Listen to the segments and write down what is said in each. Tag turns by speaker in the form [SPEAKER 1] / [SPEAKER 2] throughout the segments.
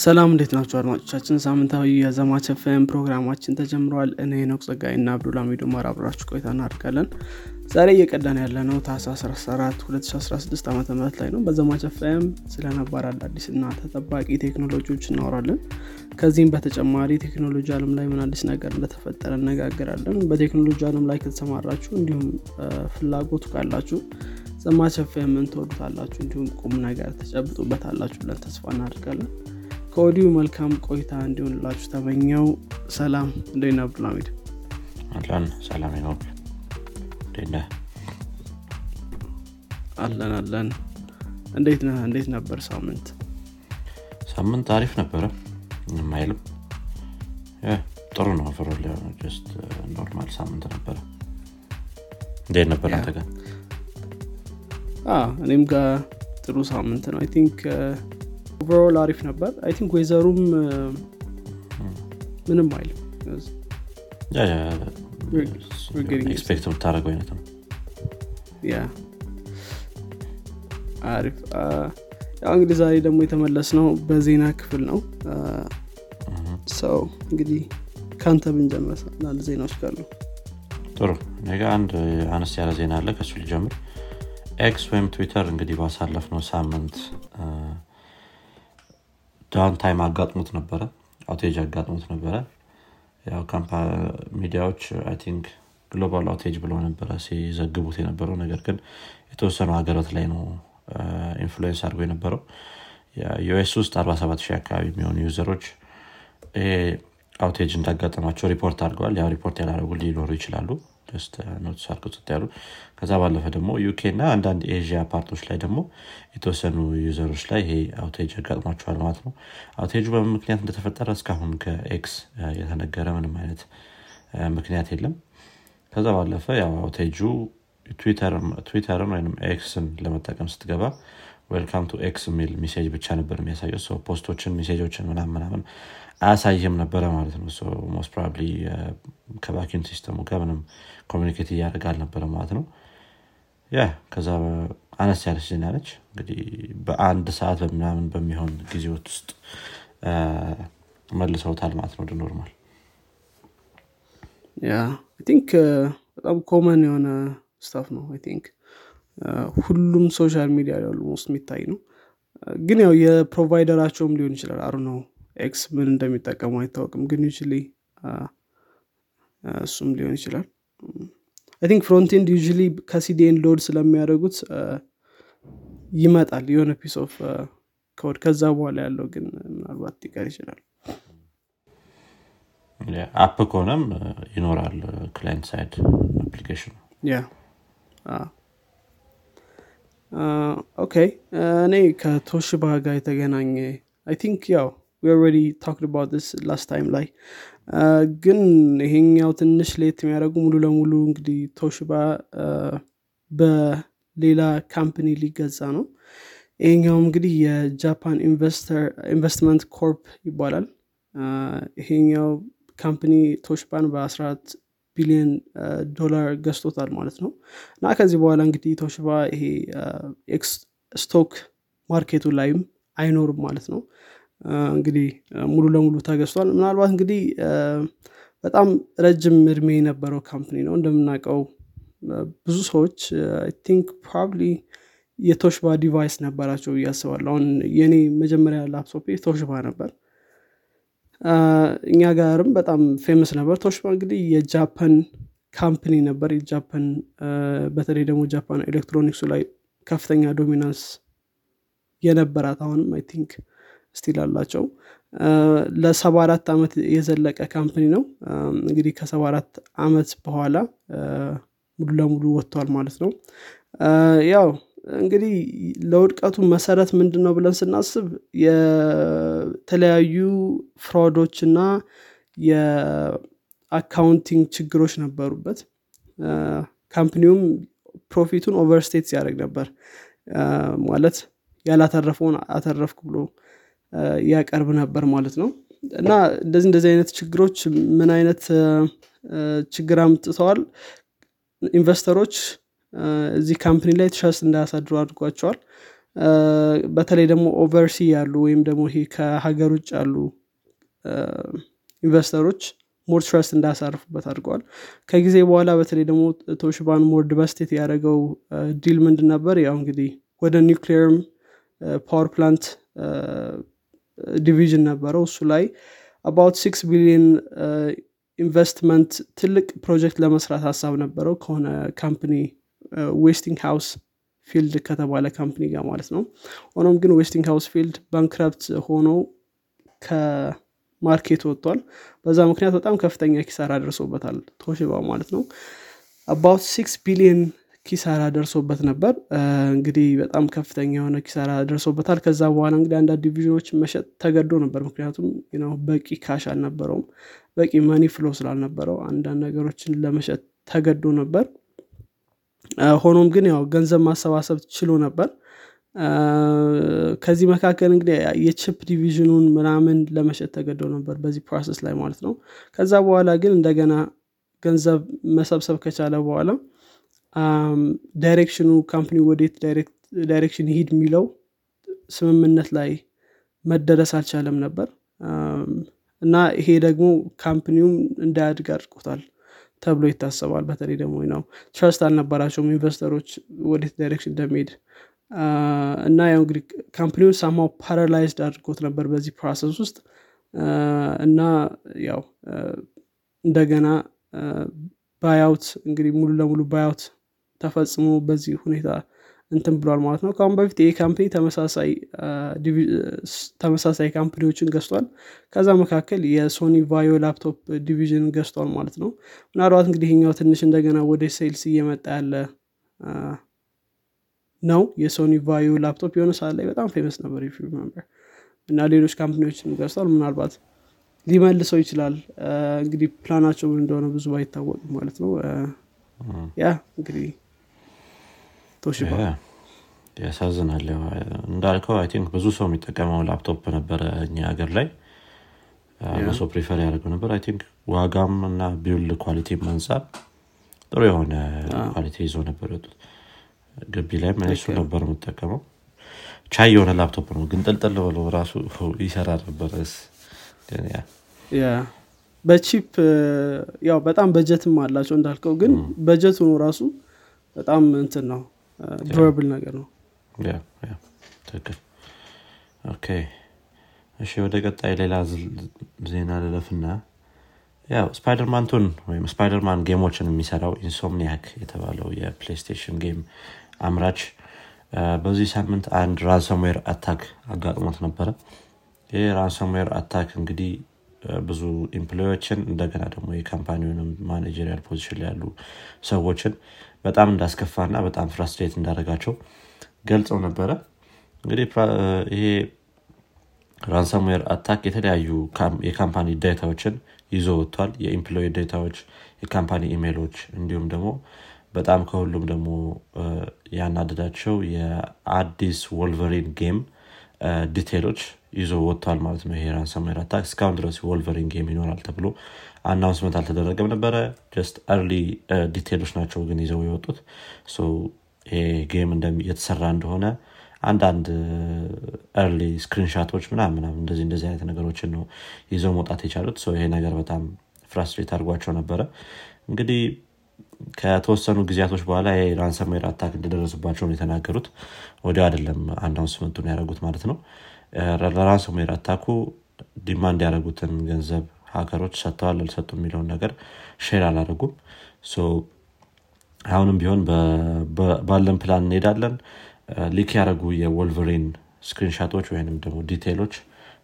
[SPEAKER 1] ሰላም እንዴት ናችሁ አድማጮቻችን? ሳምንታዊ የዘማች ፕሮግራማችን ተጀምረዋል እኔ ኖክ ጸጋይ እና ማር አብራችሁ ቆይታ እናደርጋለን። ዛሬ እየቀዳን ያለ ነው ታስ 14 2016 ዓ ም ላይ ነው። በዘማች ኤፍኤም ስለ ነባር አዳዲስ እና ተጠባቂ ቴክኖሎጂዎች እናወራለን። ከዚህም በተጨማሪ ቴክኖሎጂ አለም ላይ ምን አዲስ ነገር እንደተፈጠረ እነጋገራለን በቴክኖሎጂ አለም ላይ ከተሰማራችሁ እንዲሁም ፍላጎቱ ካላችሁ ዘማች ኤፍኤም ምን ትወዱታላችሁ እንዲሁም ቁም ነገር ትጨብጡበታላችሁ ብለን ተስፋ እናደርጋለን ከወዲሁ መልካም ቆይታ እንዲሆንላችሁ ተመኘሁ። ሰላም እንዴት ነህ አብዱልሚድ
[SPEAKER 2] አለን ሰላም ነው እንዴት
[SPEAKER 1] አለን አለን። እንዴት ነህ? እንዴት ነበር ሳምንት?
[SPEAKER 2] ሳምንት አሪፍ ነበረ። ምንም አይልም። ጥሩ ነው። Just normal ሳምንት ነበረ። እንዴት ነበር አንተ ጋር?
[SPEAKER 1] እኔም ጋር ጥሩ ሳምንት ነው። I think overall አሪፍ ነበር. I think ወይዘሩም ምንም አይልም.
[SPEAKER 2] Expect የምታደረገው አይነት ነው.
[SPEAKER 1] አሪፍ. ያው እንግዲህ ዛሬ ደግሞ የተመለስነው በዜና ክፍል ነው. ሰው እንግዲህ ከአንተ ብንጀምር አንዳንድ ዜናዎች ካሉ
[SPEAKER 2] ጥሩ። ነገ አንድ አነስ ያለ ዜና አለ ከሱ ልጀምር። X ወይም ትዊተር እንግዲህ ባሳለፍነው ሳምንት downtime አጋጥሞት ነበረ outage አጋጥሞት ነበረ። ያው ሚዲያዎች think global outage ብለው ነበረ ሲዘግቡት የነበረው። ነገር ግን የተወሰኑ ሀገራት ላይ ነው influence አድርጎ የነበረው። US ውስጥ 47 ሺህ አካባቢ የሚሆኑ user ኦች ይሄ outage እንዳጋጠማቸው ሪፖርት አድርገዋል። ያው ሪፖርት ያላደረጉ ሊኖሩ ይችላሉ notice አድርገው ያሉ። ከዛ ባለፈ ደግሞ UK እና አንዳንድ Asia part ኦች ላይ ደግሞ የተወሰኑ user ኦች ላይ ይሄ outage ያጋጥሟቸዋል ማለት ነው። outage ኡ በምን ምክንያት እንደተፈጠረ እስካሁን ከ X የተነገረ ምንም አይነት ምክንያት የለም። ከዛ ባለፈ ያው outage ኡ ትዊተርን ወይም X ን ለመጠቀም ስትገባ welcome to X የሚል message ብቻ ነበር የሚያሳየው። ሰው post ኦችን message ኦችን ምናምን ምናምን አያሳይም ነበረ ማለት ነው። Most probably ከ backend system ኡ ጋር ምንም communicate እያደረገ አልነበረ ማለት ነው። ያ ከዛ አነስ ያለች ዜና ነች። እንግዲህ በአንድ ሰዓት በምናምን በሚሆን ጊዜዎች ውስጥ መልሰውታል ማለት ነው። Normal
[SPEAKER 1] Yeah think በጣም common የሆነ stuff ነው I think ሁሉም social media ላይ almost የሚታይ ነው. ግን ያው የ provider ኣቸውም ሊሆን ይችላል። አሩ ነው X ምን እንደሚጠቀሙ አይታወቅም። ግን usually እሱም ሊሆን ይችላል። I think frontend ኡ ከ CDN load ስለሚያደርጉት ይመጣል። የሆነ piece of code ከዛ በኋላ ያለው ግን ምናልባት ሊቀር ይችላል።
[SPEAKER 2] app ከሆነም ይኖራል client side application
[SPEAKER 1] ኡ yeah Okay። እኔ ከቶሽባ ጋር የተገናኘ I think ያው already talked about this last time ላይ። ግን ይሄኛው ትንሽ late የሚያደርጉ ሙሉ ለሙሉ እንግዲህ ቶሽባ በሌላ company ሊገዛ ነው። ይሄኛውም እንግዲህ የጃፓን Investment Corp ይባላል። ይሄኛው company ቶሽባን በ14 ቢሊዮን ዶላር ገዝቶታል ማለት ነው። እና ከዚህ በኋላ እንግዲህ ቶሽባ ይሄ stock market ኡ ላይም አይኖርም ማለት ነው። እንግዲህ ሙሉ ለሙሉ ተገዝቷል። ምናልባት እንግዲህ በጣም ረጅም እድሜ የነበረው company ነው። እንደምናውቀው ብዙ ሰዎች think probably የቶሽባ device ነበራቸው ብዬ አስባለሁ። አሁን የኔ መጀመሪያ ላፕቶፕ ቶሽባ ነበር እኛ ጋርም በጣም famous ነበር። ቶሽባ እንግዲህ የጃፓን company ነበር። የጃፓን በተለይ ደግሞ ጃፓን ኤሌክትሮኒክሱ ላይ ከፍተኛ dominance የነበራት አሁንም I think still አላቸው። ለሰባ አራት ዓመት የዘለቀ company ነው። እንግዲህ ከሰባ አራት ዓመት በኋላ ሙሉ ለሙሉ ወጥቷል ማለት ነው። ያው እንግዲህ ለውድቀቱ መሰረት ምንድን ነው ብለን ስናስብ የተለያዩ fraud ኦች እና የ accounting ችግሮች ነበሩበት። company ውም profit ኡን overstate ሲያደርግ ነበር። ማለት ያላተረፈውን አተረፍኩ ብሎ ያቀርብ ነበር ማለት ነው። እና እንደዚህ እንደዚህ አይነት ችግሮች ምን አይነት ችግር አምጥተዋል? investor ኦች እዚህ company ላይ trust እንዳያሳድሩ አድርጓቸዋል። በተለይ ደግሞ oversea ያሉ ወይም ደግሞ ይሄ ከሀገር ውጭ ያሉ investor ኦች more trust እንዳያሳርፉበት አድርገዋል። ከጊዜ በኋላ በተለይ ደግሞ ቶሽባን more devastate ያደረገው deal ምንድን ነበር? ያው እንግዲህ ወደ nuclear ም power plant division ነበረው። እሱ ላይ about six billion investment ትልቅ ፕሮጀክት ለመስራት ሀሳብ ነበረው ከሆነ company Westinghouse Field ከተባለ company ጋር ማለት ነው። ሆኖም ግን Westinghouse Field bankrupt ሆኖ ከ market ወጥቷል። በዛ ምክንያት በጣም ከፍተኛ ኪሳራ ደርሶበታል ቶሽባ ማለት ነው። about six billion ኪሳራ ደርሶበት ነበር። እንግዲህ በጣም ከፍተኛ የሆነ ኪሳራ ደርሶበታል። ከዛ በኋላ እንግዲህ አንዳንድ division ኦች መሸጥ ተገዶ ነበር። ምክንያቱም በቂ cash አልነበረውም በቂ money flow ስላልነበረው አንዳንድ ነገሮችን ለመሸጥ ተገዶ ነበር ሆኖም ግን ያው ገንዘብ ማሰባሰብ ችሎ ነበር። ከዚህ መካከል እንግዲህ የ chip division ኡን ምናምን ለመሸጥ ተገደው ነበር በዚህ process ላይ ማለት ነው። ከዛ በኋላ ግን እንደገና ገንዘብ መሰብሰብ ከቻለ በኋላ direction ኡ company ወዴት direction ሂድ የሚለው ስምምነት ላይ መደረስ አልቻለም ነበር። እና ይሄ ደግሞ company ውም እንዳያድግ አድርጎታል ተብሎ ይታሰባል። በተለይ ደግሞ ነው trust አልነበራቸውም investor ኦች ወዴት direction እንደሚሄድ። እና ያው እንግዲህ company ውን somehow paralyzed አድርጎት ነበር በዚህ process ውስጥ። እና ያው እንደገና buyout እንግዲህ ሙሉ ለሙሉ buyout ተፈጽሞ በዚህ ሁኔታ እንትን ብሏል ማለት ነው። ከአሁን በፊት ይህ company ተመሳሳይ company ዎችን ገዝቷል። ከዛ መካከል የ Sony VAIO laptop division ገዝቷል ማለት ነው። ምናልባት እንግዲህ ኛው ትንሽ እንደገና ወደ sales እየመጣ ያለ ነው። የ Sony VAIO laptop የሆነ ሰዓት ላይ በጣም famous ነበር if I remember እና ሌሎች company ዎችን ገዝቷል። ምናልባት ሊመልሰው ይችላል። እንግዲህ ፕላናቸው ምን እንደሆነ ብዙ ባይታወቅም ማለት ነው። yeah እንግዲህ ቶሽባ
[SPEAKER 2] ያሳዝናል እንዳልከው I think ብዙ ሰው የሚጠቀመው ላፕቶፕ ነበረ እኛ ሀገር ላይ. በሰው prefer ያደርገው ነበር. I think ዋጋም እና build quality አንጻር ጥሩ የሆነ quality ይዞ ነበር የወጡት። ግቢ ላይ እሱ ነበር የምጠቀመው። ቻይ የሆነ ላፕቶፕ ነው። ግን ጥልጥል ብሎ ራሱ ይሰራ ነበር።
[SPEAKER 1] በቺፕ ያው በጣም በጀትም አላቸው እንዳልከው። ግን በጀት ሆኖ ራሱ በጣም እንትን ነው durable ነገር ነው.
[SPEAKER 2] ትክክል okay እሺ ወደ ቀጣይ ሌላ ዜና ልለፍና። ያው Spider-Man 2 ን ወይም Spider-Man game ኦችን የሚሰራው Insomniac የተባለው የ PlayStation game አምራች በዚህ ሳምንት አንድ ransomware attack አጋጥሞት ነበረ። ይህ ransomware attack እንግዲህ ብዙ employee ዎችን እንደገና ደግሞ የ company ውንም managerial position ላይ ያሉ ሰዎችን በጣም እንዳስከፋና በጣም frustrate እንዳደረጋቸው ገልጸው ነበረ። እንግዲህ ይሄ ransomware attack የተለያዩ የ company data ዎችን ይዞ ወጥቷል። የኤምፕሎይ ዴታዎች የካምፓኒ ኢሜሎች እንዲሁም ደግሞ በጣም ከሁሉም ደግሞ ያናደዳቸው የአዲስ Wolverine game detailኦች ይዞ ወጥቷል ማለት ነው። ይሄ ransomware attack እስካሁን ድረስ Wolverine game ይኖራል ተብሎ announcement አልተደረገም ነበረ። just early detailኦች ናቸው ግን ይዘው የወጡት. ይሄ game የተሰራ እንደሆነ አንዳንድ early screenshotኦች ምናምን እንደዚህ እንደዚህ አይነት ነገሮችን ነው ይዘው መውጣት የቻሉት። ይሄ ነገር በጣም frustrate አድርጓቸው ነበረ። እንግዲህ ከተወሰኑ ጊዜያቶች በኋላ ransomware attack እንደደረስባቸው ነው የተናገሩት። ወዲያው አይደለም announcement ኡን ያደረጉት ማለት ነው። ለ ransomware attack ኡ demand ያደረጉትን ገንዘብ ሀከሮች ሰጥተዋል አልሰጡ የሚለውን ነገር share አላደረጉም አሁንም ቢሆን ባለን ፕላን እንሄዳለን። leak ያደረጉ የ Wolverine screenshotኦች ወይም ደግሞ detailኦች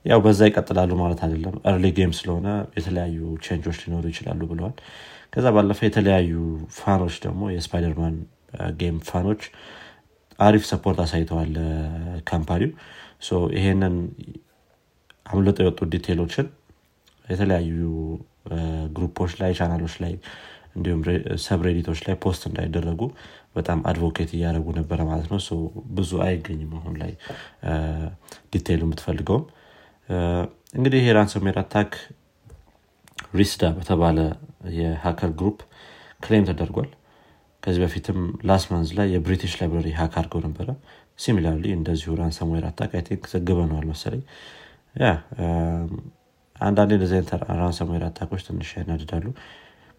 [SPEAKER 2] ያው በዛ ይቀጥላሉ ማለት አይደለም። early game ስለሆነ የተለያዩ changeኦች ሊኖሩ ይችላሉ ብለዋል። ከዛ ባለፈ የተለያዩ fanኦች ደግሞ የ Spider-Man game fanኦች አሪፍ support አሳይተዋል company ው። ይሄንን አምልጦ የወጡ detailኦችን የተለያዩ groupኦች ላይ channelኦች ላይ እንዲሁም subredditኦች ላይ post እንዳይደረጉ በጣም advocate እያደረጉ ነበረ ማለት ነው። ብዙ አይገኝም አሁን ላይ detail ኡ የምትፈልገውም። እንግዲህ ይሄ ransomware attack Rhysida በተባለ የ hacker group claim ተደርጓል። ከዚህ በፊትም last ላይ የ British Library hack አድርገው ነበረ። similarly እንደዚሁ ransomware attack I think ዘግበነዋል መሰለኝ። ያ አንዳንዴ እንደዚህ አይነት ransomware attackኦች ትንሽ ያናድዳሉ።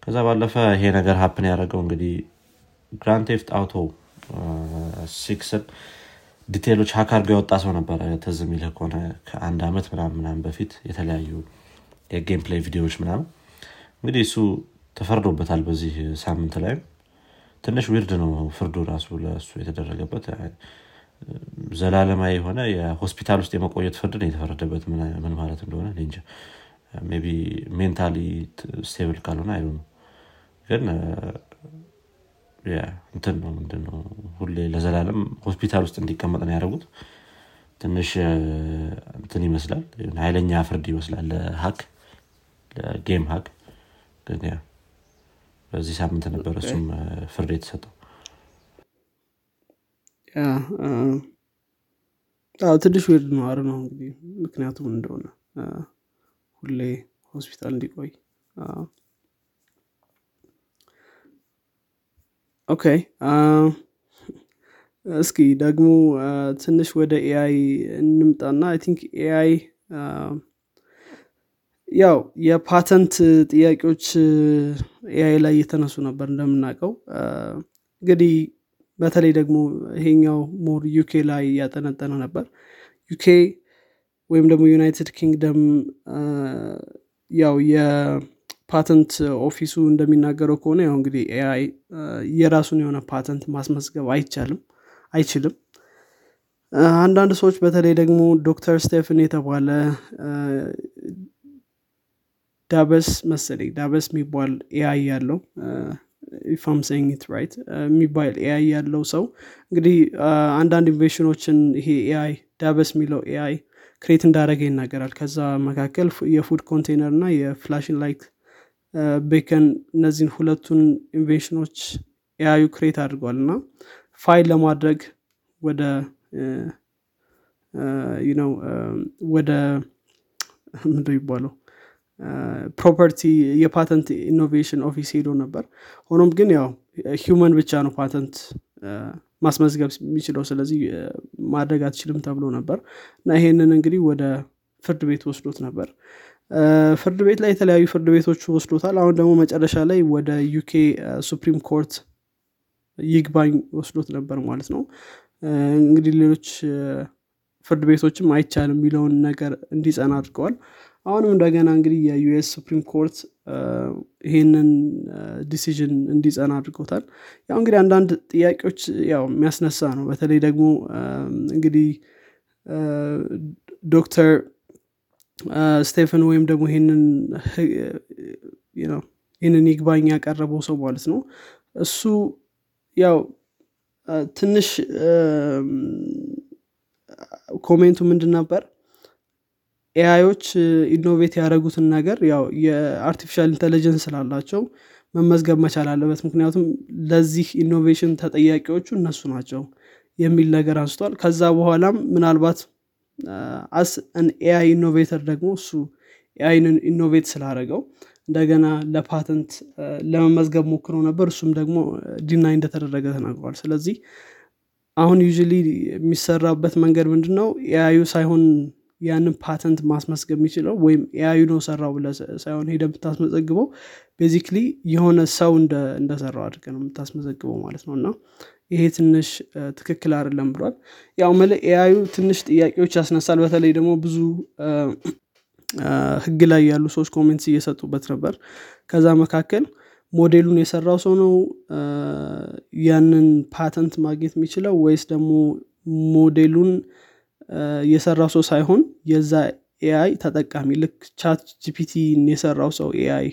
[SPEAKER 2] ከዛ ባለፈ ይሄ ነገር happen ያደረገው እንግዲህ Grand Auto Six ን detailኦች hack አድርገው የወጣ ሰው ነበረ። ትዝ የሚልህ ከሆነ ከአንድ አመት ምናምን ምናምን በፊት የተለያዩ የ gameplay ቪዲዮዎች ምናምን። እንግዲህ እሱ ተፈርዶበታል በዚህ ሳምንት ላይም። ትንሽ weird ነው ፍርዱ ራሱ ለእሱ የተደረገበት ዘላለማዊ የሆነ የሆስፒታል ውስጥ የመቆየት ፍርድ ነው የተፈረደበት። ምን ማለት እንደሆነ እንጃ። be mentally stable ካልሆነ ነው ግን እንትን ነው ምንድነው? ሁሌ ለዘላለም ሆስፒታል ውስጥ እንዲቀመጥ ነው ያደረጉት። ትንሽ እንትን ይመስላል። ኃይለኛ ፍርድ ይመስላል ለ hack ለ game hack። ግን በዚህ ሳምንት ነበር እሱም ፍርድ የተሰጠው
[SPEAKER 1] ትንሽ weird ነው አር ነው እንግዲህ ምክንያቱም እንደሆነ። ሁሌ ሆስፒታል እንዲቆይ። okay እስኪ ደግሞ ትንሽ ወደ AI እንምጣና I think AI ያው የፓተንት ጥያቄዎች AI ላይ እየተነሱ ነበር እንደምናውቀው። እንግዲህ በተለይ ደግሞ ይሄኛው more UK ላይ እያጠነጠነ ነበር። UK ወይም ደግሞ United Kingdom ያው የ patent office ኡ እንደሚናገረው ከሆነ ያው እንግዲህ AI የራሱን የሆነ ፓተንት ማስመዝገብ አይቻልም አይችልም። አንዳንድ ሰዎች በተለይ ደግሞ ዶክተር ስቴፍን የተባለ DABUS መሰለኝ DABUS የሚባል AI ያለው ኢፋም ሰኝት ራይት የሚባል ኤአይ ያለው ሰው እንግዲህ አንዳንድ ኢንቬሽኖችን ይሄ ኤአይ ዳበስ የሚለው ኤአይ ክሬት እንዳደረገ ይናገራል። ከዛ መካከል የፉድ ኮንቴነር እና የፍላሽን ላይት ቤከን እነዚህን ሁለቱን ኢንቬንሽኖች ኤአዩ ክሬት አድርጓል እና ፋይል ለማድረግ ወደ ነው ወደ ምንድ ይባለው property የ patent innovation office ሄዶ ነበር። ሆኖም ግን ያው human ብቻ ነው ፓተንት ማስመዝገብ የሚችለው ስለዚህ ማድረግ አትችልም ተብሎ ነበር። እና ይሄንን እንግዲህ ወደ ፍርድ ቤት ወስዶት ነበር። ፍርድ ቤት ላይ የተለያዩ ፍርድ ቤቶች ወስዶታል። አሁን ደግሞ መጨረሻ ላይ ወደ UK Supreme Court ይግባኝ ወስዶት ነበር ማለት ነው። እንግዲህ ሌሎች ፍርድ ቤቶችም አይቻልም የሚለውን ነገር እንዲጸና አድርገዋል አሁንም እንደገና እንግዲህ የ US Supreme Court ይሄንን decision እንዲጸና አድርጎታል። ያው እንግዲህ አንዳንድ ጥያቄዎች ያው የሚያስነሳ ነው። በተለይ ደግሞ እንግዲህ ዶክተር ስቴፈን ወይም ደግሞ ይህንን ይህንን ይግባኝ ያቀረበው ሰው ማለት ነው። እሱ ያው ትንሽ comment ኡ ምንድን ነበር AIኦች innovate ያደረጉትን ነገር ያው የ artificial intelligence ስላላቸው መመዝገብ መቻል አለበት። ምክንያቱም ለዚህ innovation ተጠያቂዎቹ እነሱ ናቸው የሚል ነገር አንስቷል። ከዛ በኋላም ምናልባት as AI innovator ደግሞ እሱ AI ንን innovate ስላደረገው እንደገና ለፓተንት ለመመዝገብ ሞክሮ ነበር። እሱም ደግሞ deny እንደተደረገ ተናግሯል። ስለዚህ አሁን ዩ የሚሰራበት መንገድ ምንድን ነው ኤአዩ ሳይሆን ያንን ፓተንት ማስመዝገብ የሚችለው ወይም ኤአዩ ነው ሰራው ብለ ሳይሆን ሄደ የምታስመዘግበው ቤዚክሊ የሆነ ሰው እንደሰራው አድርገ ነው የምታስመዘግበው ማለት ነው። እና ይሄ ትንሽ ትክክል አይደለም ብሏል። ያው መለ ኤአዩ ትንሽ ጥያቄዎች ያስነሳል። በተለይ ደግሞ ብዙ ህግ ላይ ያሉ ሰዎች ኮሜንትስ እየሰጡበት ነበር። ከዛ መካከል ሞዴሉን የሰራው ሰው ነው ያንን ፓተንት ማግኘት የሚችለው ወይስ ደግሞ ሞዴሉን የሰራው ሰው ሳይሆን የዛ AI ተጠቃሚ? ልክ ChatGPT የሰራው ሰው AI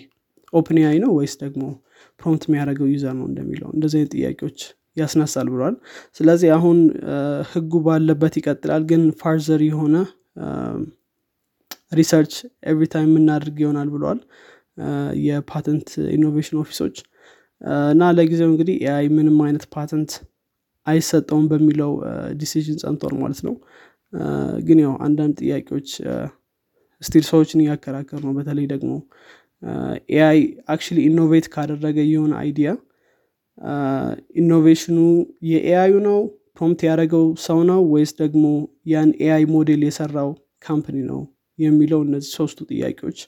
[SPEAKER 1] OpenAI ነው ወይስ ደግሞ prompt የሚያደርገው user ነው እንደሚለው? እንደዚህ አይነት ጥያቄዎች ያስነሳል ብሏል። ስለዚህ አሁን ህጉ ባለበት ይቀጥላል። ግን further የሆነ research every time የምናደርግ ይሆናል ብለዋል የ patent innovation office ኦች። እና ለጊዜው እንግዲህ AI ምንም አይነት ፓተንት አይሰጠውም በሚለው decision ጸንቷል ማለት ነው ግን ያው አንዳንድ ጥያቄዎች still ሰዎችን እያከራከረ ነው በተለይ ደግሞ AI actually innovate ካደረገ የሆነ idea innovation ኑ የ AI ዩ ነው prompt ያደረገው ሰው ነው ወይስ ደግሞ ያን AI model የሰራው company ነው የሚለው እነዚህ ሶስቱ ጥያቄዎች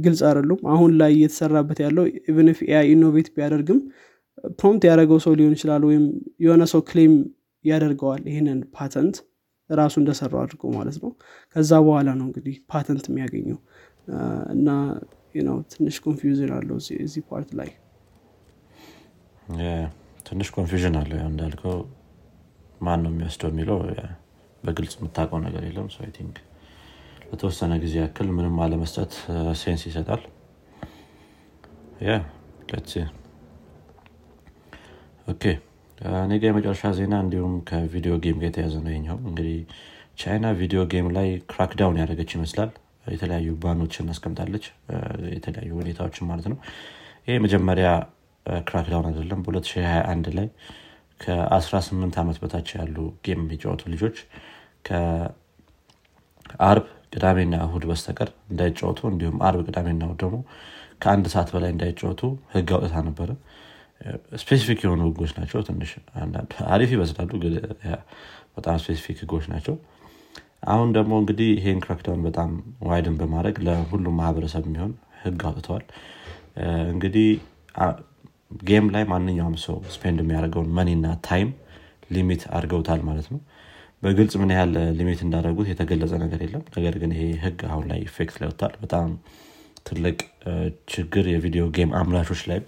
[SPEAKER 1] ግልጽ አይደሉም። አሁን ላይ እየተሰራበት ያለው even if AI innovate ቢያደርግም prompt ያደረገው ሰው ሊሆን ይችላል ወይም የሆነ ሰው claim ያደርገዋል ይህንን ፓተንት ራሱ እንደሰራው አድርጎ ማለት ነው። ከዛ በኋላ ነው እንግዲህ ፓተንት የሚያገኘው። እና ነው ትንሽ confusion አለው እዚህ part ላይ።
[SPEAKER 2] ትንሽ confusion አለ እንዳልከው ማን ነው የሚወስደው የሚለው በግልጽ የምታውቀው ነገር የለም። think ለተወሰነ ጊዜ ያክል ምንም አለመስጠት sense ይሰጣል። okay እኔ ጋ የመጨረሻ ዜና እንዲሁም ከ video game ጋር የተያያዘ ነው ይኛው እንግዲህ ቻይና video game ላይ crackdown ያደረገች ይመስላል። የተለያዩ ban ኦችን አስቀምጣለች። የተለያዩ ሁኔታዎችን ማለት ነው። ይህ መጀመሪያ crackdown አይደለም። በ2021 ላይ ከ18 ዓመት በታች ያሉ game የሚጫወቱ ልጆች ከአርብ ቅዳሜና እሁድ በስተቀር እንዳይጫወቱ እንዲሁም አርብ ቅዳሜና እሁድ ደግሞ ከአንድ ሰዓት በላይ እንዳይጫወቱ ህግ አውጥታ ነበረ specific የሆኑ ህጎች ናቸው። ትንሽ አሪፍ ይመስላሉ በጣም specific ህጎች ናቸው። አሁን ደግሞ እንግዲህ ይሄን crackdown በጣም widen በማድረግ ለሁሉም ማህበረሰብ የሚሆን ህግ አውጥተዋል። እንግዲህ game ላይ ማንኛውም ሰው spend የሚያደርገውን money ና time limit አድርገውታል ማለት ነው። በግልጽ ምን ያህል limit እንዳደረጉት የተገለጸ ነገር የለም። ነገር ግን ይሄ ህግ አሁን ላይ effect ላይ ወጥቷል። በጣም ትልቅ ችግር የ video game አምራቾች ላይ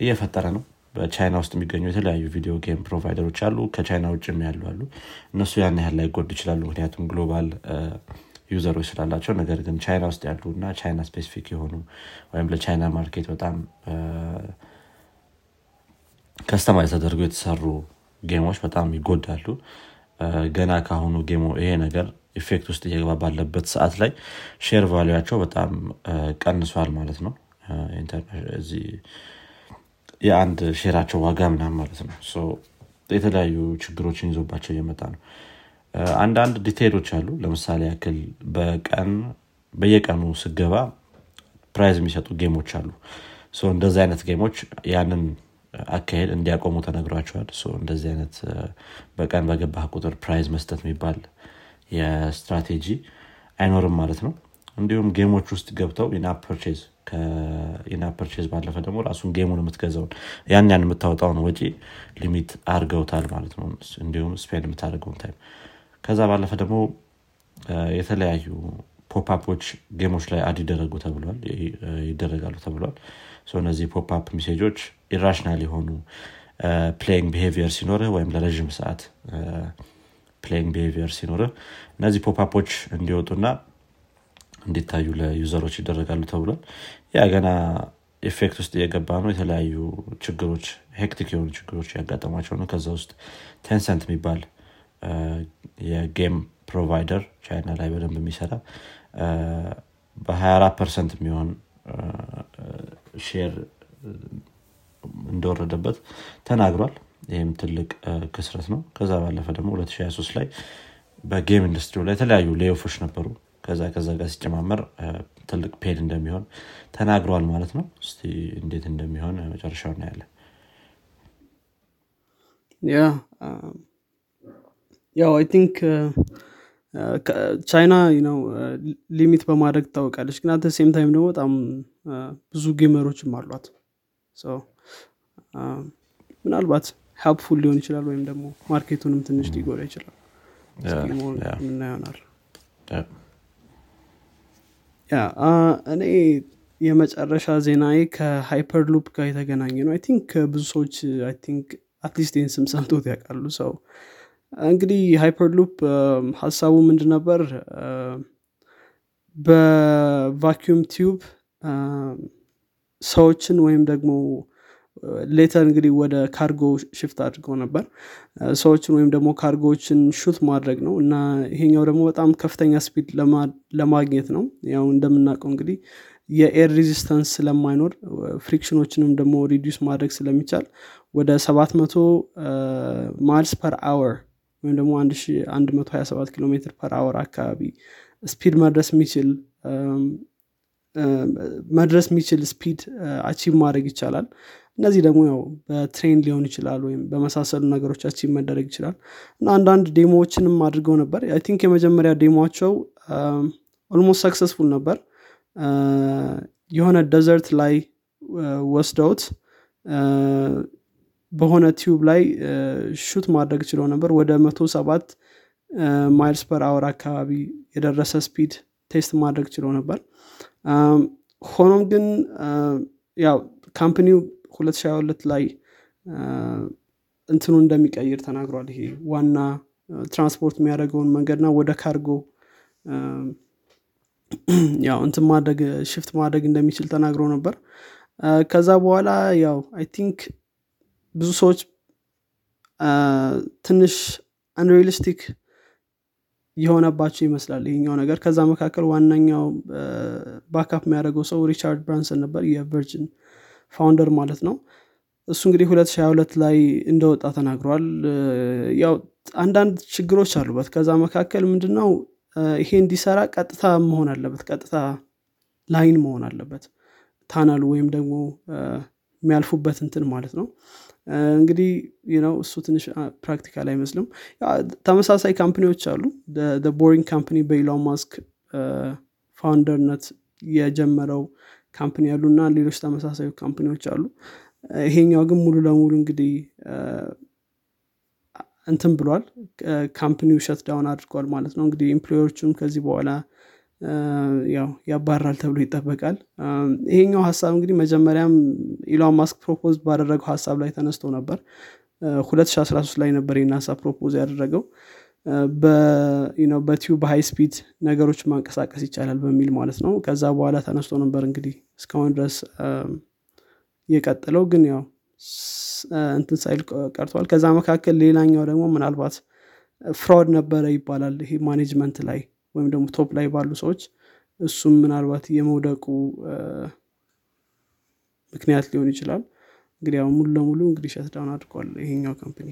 [SPEAKER 2] እየፈጠረ ነው። በቻይና ውስጥ የሚገኙ የተለያዩ video game provider ኦች አሉ። ከቻይና ውጭም ያሉ አሉ። እነሱ ያን ያህል ላይጎዱ ይችላሉ ምክንያቱም global user ኦች ስላላቸው። ነገር ግን ቻይና ውስጥ ያሉ እና ቻይና specific የሆኑ ወይም ለቻይና market በጣም customize ተደርጎ የተሰሩ game ኦች በጣም ይጎዳሉ። ገና ከአሁኑ game ኦ ይሄ ነገር effect ውስጥ እየገባ ባለበት ሰዓት ላይ share value ያቸው በጣም ቀንሷል ማለት ነው የአንድ share ኣቸው ዋጋ ምናምን ማለት ነው። የተለያዩ ችግሮችን ይዞባቸው እየመጣ ነው። አንዳንድ detail ኦች አሉ። ለምሳሌ ያክል በቀን በየቀኑ ስትገባ prize የሚሰጡ game ኦች አሉ። እንደዚህ አይነት game ኦች ያንን አካሄድ እንዲያቆሙ ተነግሯቸዋል። እንደዚህ አይነት በቀን በገባህ ቁጥር prize መስጠት የሚባል የስትራቴጂ አይኖርም ማለት ነው። እንዲሁም game ኦች ውስጥ ገብተው in-app purchase ከ in-app purchase ባለፈ ደግሞ ራሱን game ኡን የምትገዛውን ያን ያን የምታወጣውን ወጪ limit አድርገውታል ማለት ነው። እንዲሁም spend የምታደርገውን time ከዛ ባለፈ ደግሞ የተለያዩ pop-up ኦች game ኦች ላይ add ይደረጉ ተብሏል ይደረጋሉ ተብሏል። እነዚህ pop-up message ኦች irrational የሆኑ playing behavior ሲኖርህ ወይም ለረዥም ሰዓት playing behavior ሲኖርህ እነዚህ pop-up ኦች እንዲወጡና እንዲታዩ ለ user ኦች ይደረጋሉ ተብሏል። ያ ገና effect ውስጥ እየገባ ነው። የተለያዩ ችግሮች hectic የሆኑ ችግሮች ያጋጠሟቸው ነው። ከዛ ውስጥ Tencent የሚባል የ game provider ቻይና ላይ በደንብ የሚሰራ በ24 percent የሚሆን share እንደወረደበት ተናግሯል። ይህም ትልቅ ክስረት ነው። ከዛ ባለፈ ደግሞ 2023 ላይ በ game industry ላይ የተለያዩ layoff ኦች ነበሩ ከዛ ከዛ ጋር ሲጨማመር ትልቅ ፔድ እንደሚሆን ተናግረዋል ማለት ነው። እስቲ እንዴት እንደሚሆን መጨረሻው እናያለን።
[SPEAKER 1] yeah ያው I think ቻይና ነው limit በማድረግ ትታወቃለች። ግን at the same time ደግሞ በጣም ብዙ gamer ኦችም አሏት። ምናልባት helpful ሊሆን ይችላል ወይም ደግሞ market ኡንም ትንሽ ሊጎዳ ይችላል። ምና ይሆናል yeah እኔ የመጨረሻ ዜናዬ ከ Hyperloop ጋር የተገናኘ ነው። I think ብዙ ሰዎች think at least ይህን ስም ሰምቶት ያውቃሉ። ሰው እንግዲህ Hyperloop ሀሳቡ ምንድን ነበር? በ vacuum tube ሰዎችን ወይም ደግሞ later እንግዲህ ወደ cargo shift አድርገው ነበር። ሰዎችን ወይም ደግሞ cargo ዎችን shoot ማድረግ ነው እና ይሄኛው ደግሞ በጣም ከፍተኛ speed ለማግኘት ነው። ያው እንደምናውቀው እንግዲህ የ air resistance ስለማይኖር friction ኦችንም ደግሞ reduce ማድረግ ስለሚቻል ወደ 700 miles per hour ወይም ደግሞ 127 ኪሎ ሜትር per hour አካባቢ speed መድረስ የሚችል መድረስ የሚችል speed achieve ማድረግ ይቻላል እነዚህ ደግሞ ያው በ train ሊሆን ይችላል ወይም በመሳሰሉ ነገሮቻችን መደረግ ይችላል። እና አንዳንድ demo ዎችንም አድርገው ነበር። I think የመጀመሪያ demo ቸው almost successful ነበር። የሆነ desert ላይ ወስደውት በሆነ tube ላይ shoot ማድረግ ችለው ነበር። ወደ መቶ ሰባት miles per hour አካባቢ የደረሰ speed test ማድረግ ችሎ ነበር። ሆኖም ግን ያው company ው 2022 ላይ እንትኑ እንደሚቀይር ተናግሯል። ይሄ ዋና ትራንስፖርት የሚያደርገውን መንገድና ወደ ካርጎ ያው እንትን ማድረግ shift ማድረግ እንደሚችል ተናግሮ ነበር። ከዛ በኋላ ያው I think ብዙ ሰዎች ትንሽ unrealistic የሆነባቸው ይመስላል ይሄኛው ነገር። ከዛ መካከል ዋነኛው back up የሚያደርገው ሰው ሪቻርድ ብራንሰን ነበር የቨርጅን founder ማለት ነው። እሱ እንግዲህ 2022 ላይ እንደወጣ ተናግሯል። ያው አንዳንድ ችግሮች አሉበት። ከዛ መካከል ምንድነው? ይሄ እንዲሰራ ቀጥታ መሆን አለበት። ቀጥታ line መሆን አለበት። tunnel ኡ ወይም ደግሞ የሚያልፉበት እንትን ማለት ነው። እንግዲህ ነው እሱ ትንሽ practical አይመስልም። ተመሳሳይ company ዎች አሉ። Boring Company በኢሎን ማስክ founder ነት የጀመረው company ያሉ እና ሌሎች ተመሳሳይ company ዎች አሉ። ይሄኛው ግን ሙሉ ለሙሉ እንግዲህ እንትን ብሏል። company ው shut down አድርጓል ማለት ነው። እንግዲህ employee ዎቹም ከዚህ በኋላ ያው ያባራል ተብሎ ይጠበቃል። ይሄኛው ሀሳብ እንግዲህ መጀመሪያም ኢሎን ማስክ propose ባደረገው ሀሳብ ላይ ተነስቶ ነበር። 2013 ላይ ነበር ይህን ሀሳብ propose ያደረገው በ tube በ high speed ነገሮች ማንቀሳቀስ ይቻላል በሚል ማለት ነው። ከዛ በኋላ ተነስቶ ነበር እንግዲህ እስካሁን ድረስ የቀጠለው ግን ያው እንትን ሳይል ቀርተዋል ከዛ መካከል ሌላኛው ደግሞ ምናልባት fraud ነበረ ይባላል። ይሄ management ላይ ወይም ደግሞ top ላይ ባሉ ሰዎች እሱም ምናልባት የመውደቁ ምክንያት ሊሆን ይችላል። እንግዲህ ያው ሙሉ ለሙሉ እንግዲህ shut down አድርጓል ይሄኛው company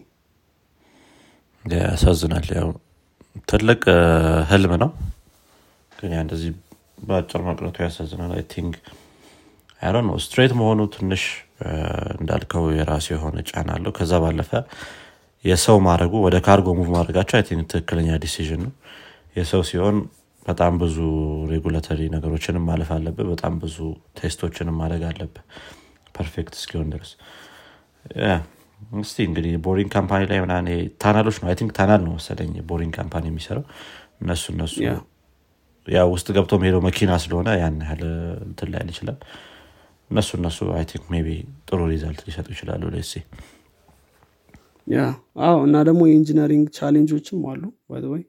[SPEAKER 2] ያሳዝናል። ያው ትልቅ ህልም ነው። ግን ያ እንደዚህ በአጭር መቅረቱ ያሳዝናል። I think አይ ነው straight መሆኑ ትንሽ እንዳልከው የራሱ የሆነ ጫና አለው። ከዛ ባለፈ የሰው ማድረጉ ወደ cargo move ማድረጋቸው I think ትክክለኛ decision ነው። የሰው ሲሆን በጣም ብዙ regulatory ነገሮችንም ማለፍ አለብህ። በጣም ብዙ test ኦችንም ማድረግ አለብህ። perfect እስኪሆን ድረስ እስቲ እንግዲህ Boring Company ላይ ምናምን tunnel ኦች ነው. think tunnel ነው መሰለኝ Boring Company የሚሰራው። እነሱ እነሱ ያ ውስጥ ገብቶ ሄደው መኪና ስለሆነ ያን ያህል እንትን ላይል ይችላል። እነሱ እነሱ I think maybe ጥሩ result ሊሰጡ ይችላሉ። ለሴ
[SPEAKER 1] ያ አዎ እና ደግሞ የ engineering challenge ኦችም አሉ ወይ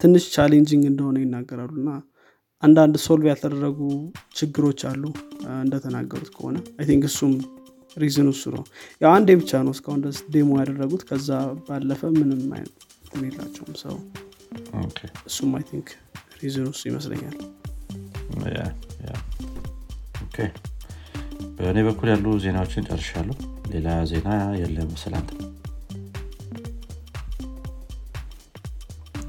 [SPEAKER 1] ትንሽ challenging እንደሆነ ይናገራሉ እና አንዳንድ solve ያልተደረጉ ችግሮች አሉ። እንደተናገሩት ከሆነ I think እሱም reason እሱ ነው። ያው አንዴ ብቻ ነው እስካሁን ድረስ demo ያደረጉት። ከዛ ባለፈ ምንም አይነት የላቸውም። ሰው እሱም I think reason እሱ ይመስለኛል።
[SPEAKER 2] በእኔ በኩል ያሉ ዜናዎችን ጨርሻለሁ። ሌላ ዜና የለም። ስላንት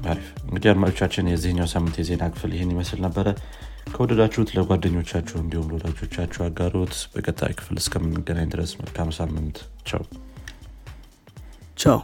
[SPEAKER 2] አሪፍ። እንግዲህ አድማጮቻችን የዚህኛው ሳምንት የዜና ክፍል ይህን ይመስል ነበረ ከወደዳችሁት ለጓደኞቻችሁ እንዲሁም ለወዳጆቻችሁ አጋሩት። በቀጣይ ክፍል እስከምንገናኝ ድረስ መልካም ሳምንት። ቻው።
[SPEAKER 1] ቻው